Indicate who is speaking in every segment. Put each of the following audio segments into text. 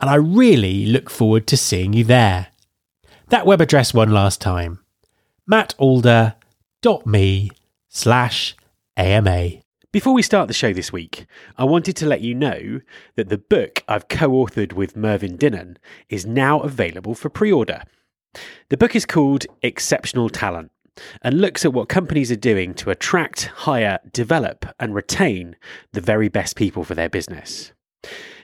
Speaker 1: and I really look forward to seeing you there. That web address one last time mattalder.me slash AMA. Before we start the show this week, I wanted to let you know that the book I've co authored with Mervyn Dinnen is now available for pre order. The book is called Exceptional Talent and looks at what companies are doing to attract, hire, develop, and retain the very best people for their business.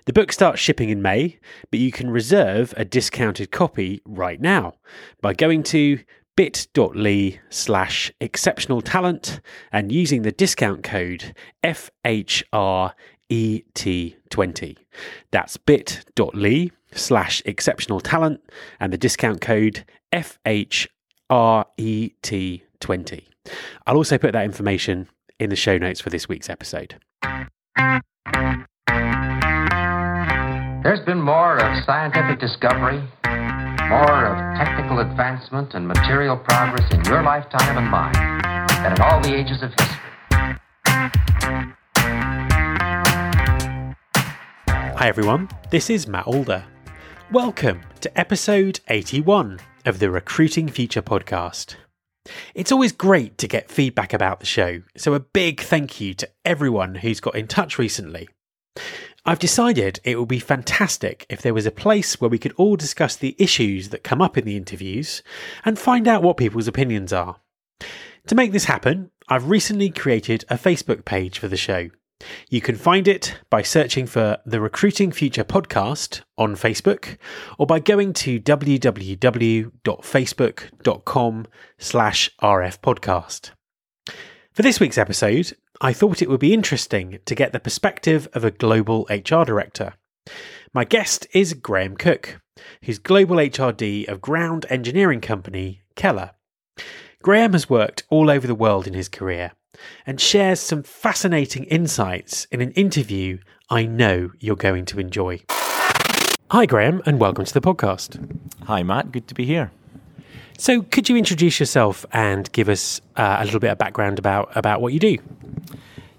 Speaker 1: The book starts shipping in May, but you can reserve a discounted copy right now by going to bit.ly slash exceptional talent and using the discount code FHRET20. That's bit.ly slash exceptional talent and the discount code FHRET20. I'll also put that information in the show notes for this week's episode.
Speaker 2: There's been more of scientific discovery, more of technical advancement and material progress in your lifetime and mine than in all the ages of history.
Speaker 1: Hi everyone, this is Matt Alder. Welcome to episode 81 of the Recruiting Future podcast. It's always great to get feedback about the show, so a big thank you to everyone who's got in touch recently. I've decided it would be fantastic if there was a place where we could all discuss the issues that come up in the interviews and find out what people's opinions are. To make this happen, I've recently created a Facebook page for the show. You can find it by searching for the Recruiting Future podcast on Facebook or by going to www.facebook.com slash rfpodcast. For this week's episode, I thought it would be interesting to get the perspective of a global HR director. My guest is Graeme Cook, who's global HRD of ground engineering company Keller. Graeme has worked all over the world in his career and shares some fascinating insights in an interview I know you're going to enjoy. Hi, Graeme, and welcome to the podcast.
Speaker 3: Hi, Matt. Good to be here.
Speaker 1: So, could you introduce yourself and give us uh, a little bit of background about, about what you do?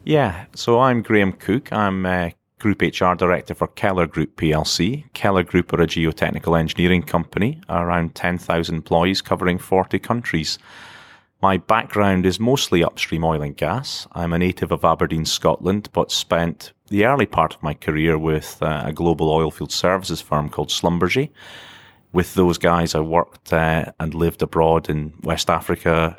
Speaker 3: Yeah, so I'm Graeme Cook. I'm a Group HR Director for Keller Group PLC. Keller Group are a geotechnical engineering company, around 10,000 employees covering 40 countries. My background is mostly upstream oil and gas. I'm a native of Aberdeen, Scotland, but spent the early part of my career with uh, a global oilfield services firm called Schlumberger with those guys, I worked uh, and lived abroad in West Africa,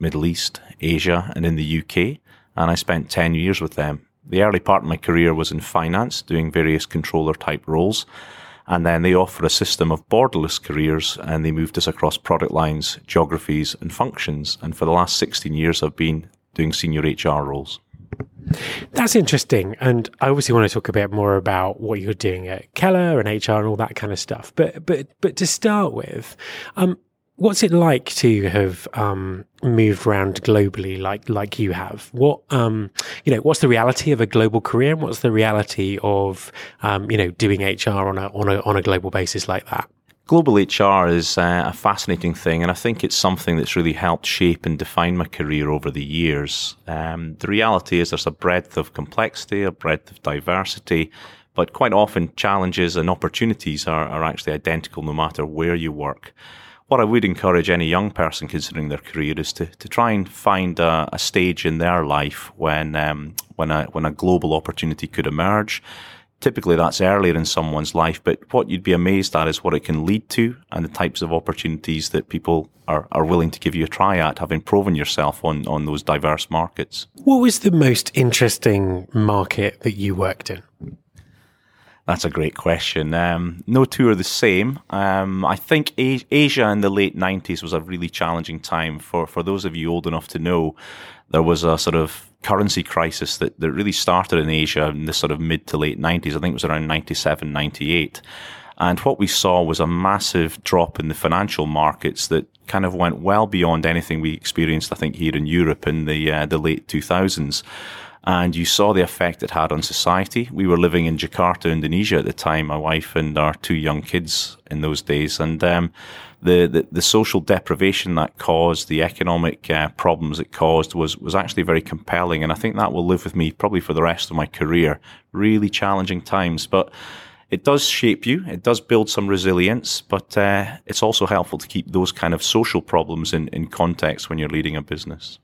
Speaker 3: Middle East, Asia, and in the UK. And I spent 10 years with them. The early part of my career was in finance, doing various controller type roles. And then they offer a system of borderless careers and they moved us across product lines, geographies, and functions. And for the last 16 years, I've been doing senior HR roles.
Speaker 1: That's interesting. And I obviously want to talk a bit more about what you're doing at Keller and HR and all that kind of stuff. But but but to start with, um, what's it like to have um, moved around globally like like you have? What um, you know, what's the reality of a global career and what's the reality of um, you know, doing HR on a on a on a global basis like that?
Speaker 3: Global HR is uh, a fascinating thing, and I think it's something that's really helped shape and define my career over the years. Um, the reality is there's a breadth of complexity, a breadth of diversity, but quite often challenges and opportunities are, are actually identical no matter where you work. What I would encourage any young person considering their career is to, to try and find a, a stage in their life when um, when a when a global opportunity could emerge typically that's earlier in someone's life, but what you'd be amazed at is what it can lead to and the types of opportunities that people are, are willing to give you a try at, having proven yourself on, on those diverse markets.
Speaker 1: What was the most interesting market that you worked in?
Speaker 3: That's a great question. Um, no two are the same. Um, I think Asia in the late 90s was a really challenging time. For, for those of you old enough to know, there was a sort of currency crisis that, that really started in Asia in the sort of mid to late 90s. I think it was around 97, 98. And what we saw was a massive drop in the financial markets that kind of went well beyond anything we experienced, I think, here in Europe in the, uh, the late 2000s and you saw the effect it had on society. We were living in Jakarta, Indonesia at the time, my wife and our two young kids in those days, and um, the, the, the social deprivation that caused, the economic uh, problems it caused, was was actually very compelling, and I think that will live with me probably for the rest of my career. Really challenging times, but. It does shape you. It does build some resilience, but uh, it's also helpful to keep those kind of social problems in, in context when you're leading a business.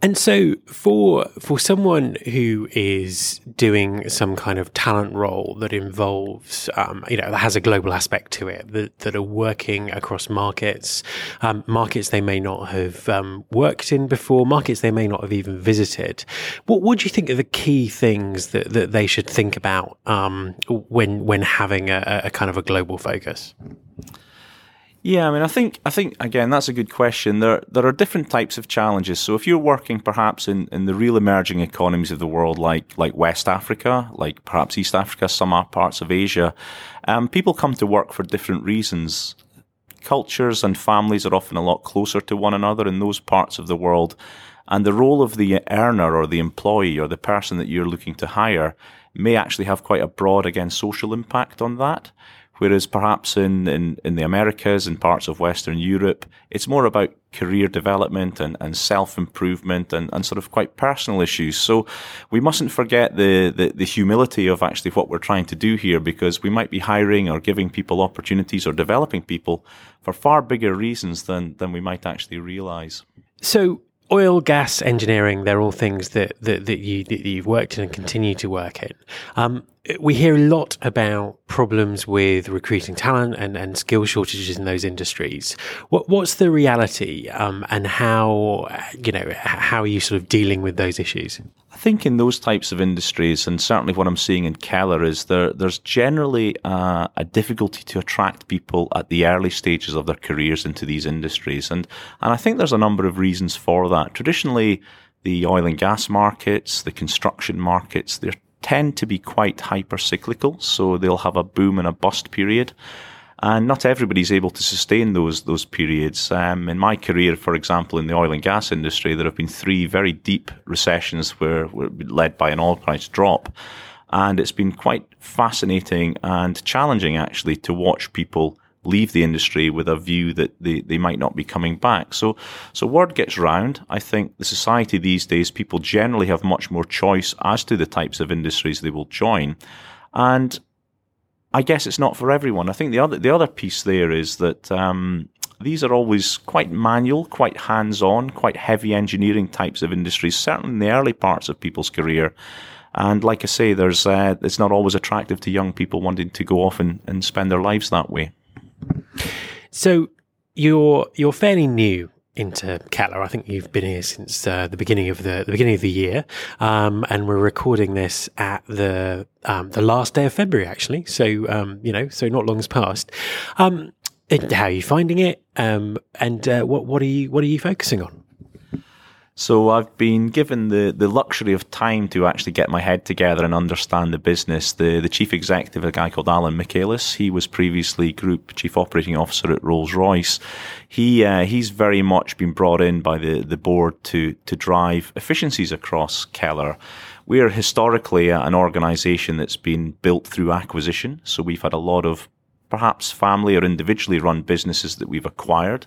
Speaker 1: And so for for someone who is doing some kind of talent role that involves, um, you know, that has a global aspect to it, that, that are working across markets, um, markets they may not have um, worked in before, markets they may not have even visited. What do you think are the key things that, that they should think about um, when when having a, a kind of a global focus?
Speaker 3: Yeah, I mean, I think I think again that's a good question. There there are different types of challenges. So if you're working perhaps in, in the real emerging economies of the world, like like West Africa, like perhaps East Africa, some parts of Asia, um, people come to work for different reasons. Cultures and families are often a lot closer to one another in those parts of the world, and the role of the earner or the employee or the person that you're looking to hire may actually have quite a broad again social impact on that. Whereas perhaps in, in, in the Americas and parts of Western Europe, it's more about career development and, and self improvement and, and sort of quite personal issues. So we mustn't forget the, the, the, humility of actually what we're trying to do here because we might be hiring or giving people opportunities or developing people for far bigger reasons than, than we might actually realize.
Speaker 1: So oil, gas, engineering, they're all things that, that, that, you, that you've worked in and continue to work in. Um, we hear a lot about problems with recruiting talent and, and skill shortages in those industries. What, what's the reality um, and how, you know, how are you sort of dealing with those issues?
Speaker 3: I think in those types of industries, and certainly what I'm seeing in Keller, is there, there's generally a, a difficulty to attract people at the early stages of their careers into these industries. And, and I think there's a number of reasons for that. Traditionally, the oil and gas markets, the construction markets, they're tend to be quite hyper cyclical, so they'll have a boom and a bust period. And not everybody's able to sustain those those periods. Um, in my career, for example, in the oil and gas industry, there have been three very deep recessions where, where led by an oil price drop, and it's been quite fascinating and challenging actually to watch people leave the industry with a view that they, they might not be coming back. So, so word gets round. I think the society these days, people generally have much more choice as to the types of industries they will join. And I guess it's not for everyone. I think the other, the other piece there is that, um, these are always quite manual, quite hands-on, quite heavy engineering types of industries, certainly in the early parts of people's career. And like I say, there's uh, it's not always attractive to young people wanting to go off and, and spend their lives that way.
Speaker 1: So you're you're fairly new into Keller. I think you've been here since uh, the beginning of the, the beginning of the year, um, and we're recording this at the um, the last day of February, actually. So um, you know, so not long has passed. Um, how are you finding it? Um, and uh, what what are you what are you focusing on?
Speaker 3: So I've been given the, the luxury of time to actually get my head together and understand the business. The the chief executive, a guy called Alan Michaelis, he was previously group chief operating officer at Rolls Royce. He uh, he's very much been brought in by the, the board to to drive efficiencies across Keller. We are historically an organisation that's been built through acquisition, so we've had a lot of perhaps family or individually run businesses that we've acquired.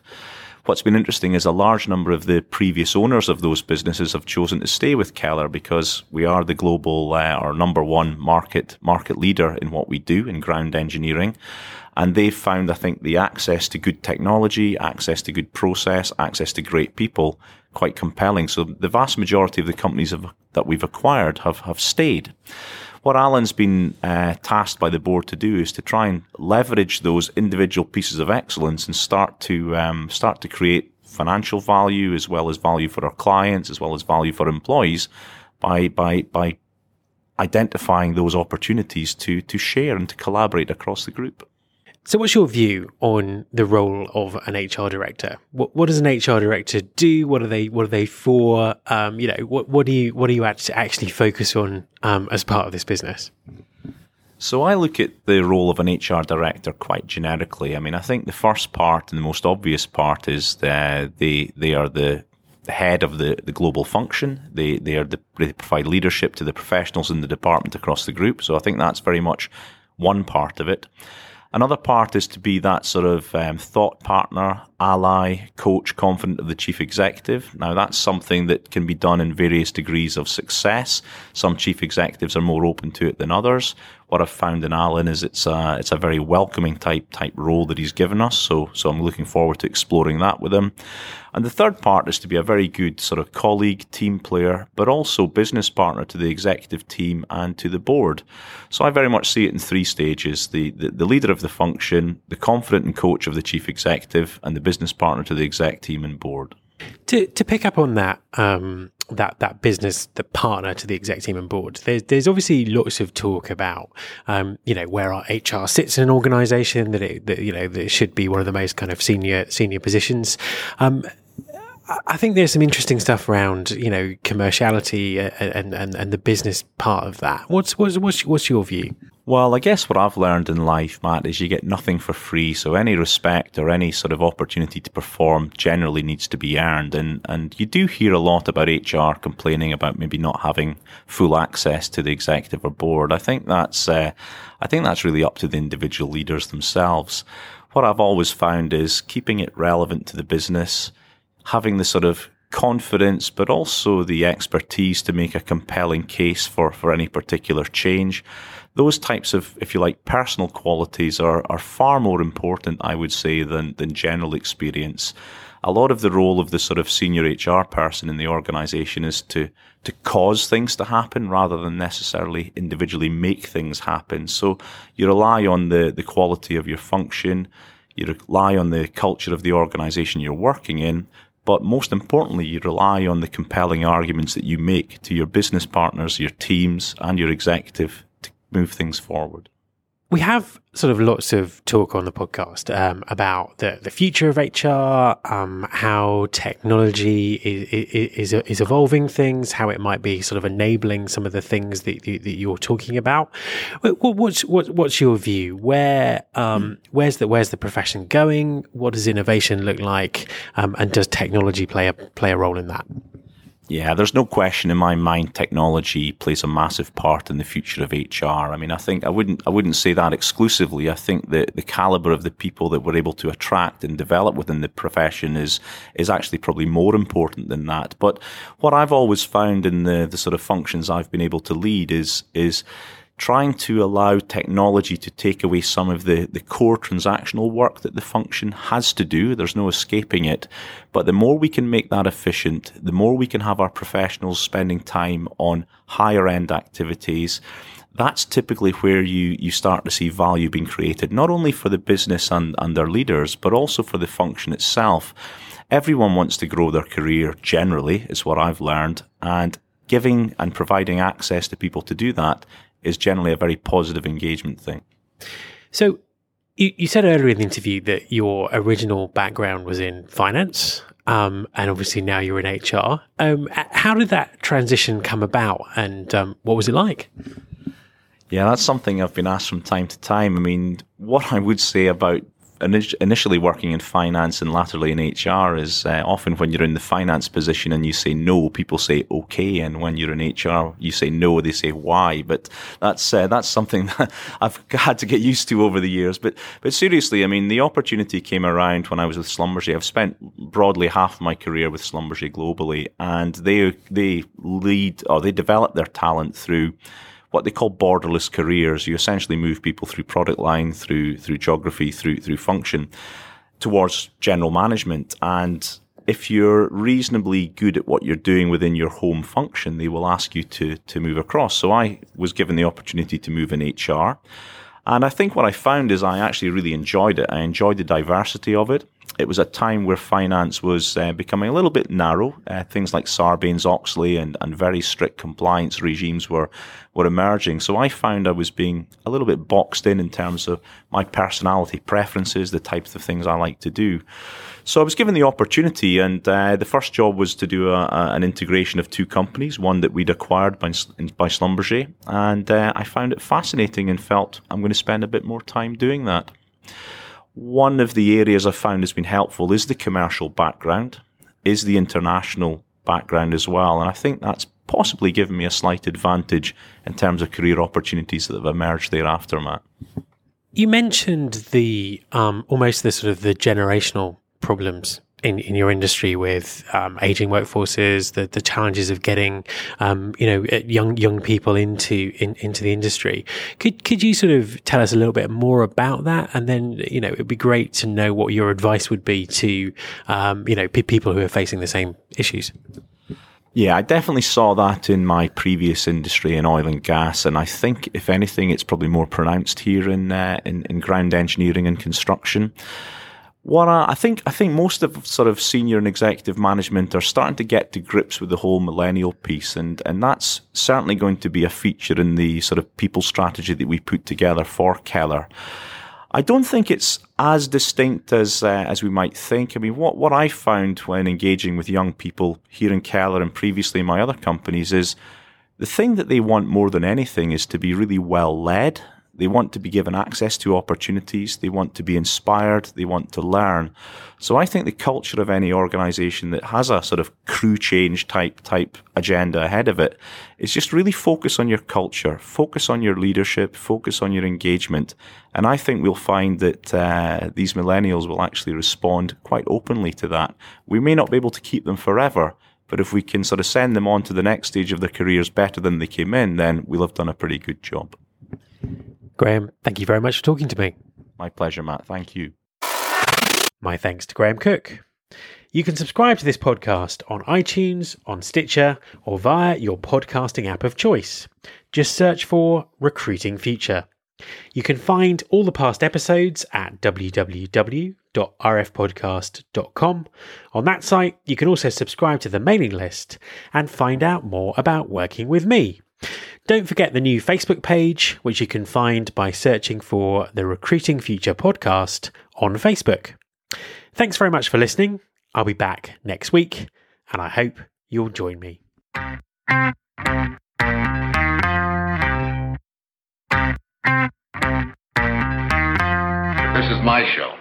Speaker 3: What's been interesting is a large number of the previous owners of those businesses have chosen to stay with Keller because we are the global uh, or number one market market leader in what we do in ground engineering. And they've found, I think, the access to good technology, access to good process, access to great people quite compelling. So the vast majority of the companies have, that we've acquired have, have stayed. What Alan's been uh, tasked by the board to do is to try and leverage those individual pieces of excellence and start to um, start to create financial value as well as value for our clients as well as value for employees by by by identifying those opportunities to to share and to collaborate across the group.
Speaker 1: So, what's your view on the role of an HR director? What, what does an HR director do? What are they? What are they for? Um, you know, what, what do you what do you actually focus on um, as part of this business?
Speaker 3: So I look at the role of an HR director quite generically. I mean, I think the first part and the most obvious part is that they they are the the head of the, the global function. They they are the, they provide leadership to the professionals in the department across the group. So I think that's very much one part of it. Another part is to be that sort of um, thought partner, ally, coach, confidant of the chief executive. Now, that's something that can be done in various degrees of success. Some chief executives are more open to it than others what I've found in Alan is it's a, it's a very welcoming type type role that he's given us. So so I'm looking forward to exploring that with him. And the third part is to be a very good sort of colleague, team player, but also business partner to the executive team and to the board. So I very much see it in three stages: the the, the leader of the function, the confident and coach of the chief executive, and the business partner to the exec team and board.
Speaker 1: To to pick up on that um, that that business the partner to the exec team and board, there's there's obviously lots of talk about um, you know where our HR sits in an organisation that it that, you know that it should be one of the most kind of senior senior positions. Um, I think there's some interesting stuff around, you know, commerciality and, and, and the business part of that. What's, what's, what's, what's your view?
Speaker 3: Well, I guess what I've learned in life, Matt, is you get nothing for free. So any respect or any sort of opportunity to perform generally needs to be earned. And, and you do hear a lot about HR complaining about maybe not having full access to the executive or board. I think that's, uh, I think that's really up to the individual leaders themselves. What I've always found is keeping it relevant to the business, having the sort of confidence, but also the expertise to make a compelling case for, for any particular change. Those types of, if you like, personal qualities are, are far more important, I would say, than, than general experience. A lot of the role of the sort of senior HR person in the organization is to, to cause things to happen rather than necessarily individually make things happen. So you rely on the, the quality of your function. You rely on the culture of the organization you're working in, but most importantly, you rely on the compelling arguments that you make to your business partners, your teams, and your executive to move things forward.
Speaker 1: We have sort of lots of talk on the podcast um, about the, the future of HR, um, how technology is, is, is evolving things, how it might be sort of enabling some of the things that, that you're talking about. What's what, what's your view? Where um, where's the where's the profession going? What does innovation look like? Um, and does technology play a play a role in that?
Speaker 3: Yeah, there's no question in my mind technology plays a massive part in the future of HR. I mean, I think I wouldn't I wouldn't say that exclusively. I think that the caliber of the people that we're able to attract and develop within the profession is is actually probably more important than that. But what I've always found in the the sort of functions I've been able to lead is is trying to allow technology to take away some of the, the core transactional work that the function has to do. There's no escaping it. But the more we can make that efficient, the more we can have our professionals spending time on higher end activities. That's typically where you, you start to see value being created, not only for the business and, and their leaders, but also for the function itself. Everyone wants to grow their career generally, is what I've learned. And giving and providing access to people to do that is generally a very positive engagement thing.
Speaker 1: So, you, you said earlier in the interview that your original background was in finance, um, and obviously now you're in HR. Um, how did that transition come about, and um, what was it like?
Speaker 3: Yeah, that's something I've been asked from time to time. I mean, what I would say about initially working in finance and latterly in HR is uh, often when you're in the finance position and you say no, people say okay, and when you're in HR, you say no, they say why. But that's uh, that's something that I've had to get used to over the years. But but seriously, I mean, the opportunity came around when I was with Schlumberger. I've spent broadly half my career with Schlumberger globally, and they they lead or they develop their talent through what they call borderless careers. You essentially move people through product line, through through geography, through through function, towards general management. And if you're reasonably good at what you're doing within your home function, they will ask you to to move across. So I was given the opportunity to move in HR. And I think what I found is I actually really enjoyed it. I enjoyed the diversity of it. It was a time where finance was uh, becoming a little bit narrow. Uh, things like Sarbanes Oxley and, and very strict compliance regimes were, were emerging. So I found I was being a little bit boxed in in terms of my personality preferences, the types of things I like to do. So I was given the opportunity, and uh, the first job was to do a, a, an integration of two companies, one that we'd acquired by, by Schlumberger, and uh, I found it fascinating and felt I'm going to spend a bit more time doing that. One of the areas I found has been helpful is the commercial background, is the international background as well, and I think that's possibly given me a slight advantage in terms of career opportunities that have emerged thereafter, Matt.
Speaker 1: You mentioned the um, almost the sort of the generational problems in, in your industry with um, aging workforces, the, the challenges of getting um, you know uh, young young people into in, into the industry. Could could you sort of tell us a little bit more about that? And then you know it'd be great to know what your advice would be to um, you know p- people who are facing the same issues.
Speaker 3: Yeah, I definitely saw that in my previous industry in oil and gas, and I think if anything, it's probably more pronounced here in uh, in, in ground engineering and construction what I, I, think I think most of sort of senior and executive management are starting to get to grips with the whole millennial piece, and and that's certainly going to be a feature in the sort of people strategy that we put together for Keller. I don't think it's as distinct as uh, as we might think. I mean, what what I found when engaging with young people here in Keller and previously in my other companies is the thing that they want more than anything is to be really well led they want to be given access to opportunities. They want to be inspired. They want to learn. So I think the culture of any organization that has a sort of crew change type, type agenda ahead of it is just really focus on your culture, focus on your leadership, focus on your engagement. And I think we'll find that uh, these millennials will actually respond quite openly to that. We may not be able to keep them forever, but if we can sort of send them on to the next stage of their careers better than they came in, then we'll have done a pretty good job.
Speaker 1: Graeme, thank you very much for talking to me.
Speaker 3: My pleasure, Matt. Thank you.
Speaker 1: My thanks to Graeme Cook. You can subscribe to this podcast on iTunes, on Stitcher, or via your podcasting app of choice. Just search for Recruiting Future. You can find all the past episodes at www.rfpodcast.com. On that site, you can also subscribe to the mailing list and find out more about working with me. Don't forget the new Facebook page, which you can find by searching for the Recruiting Future podcast on Facebook. Thanks very much for listening. I'll be back next week, and I hope you'll join me.
Speaker 2: This is my show.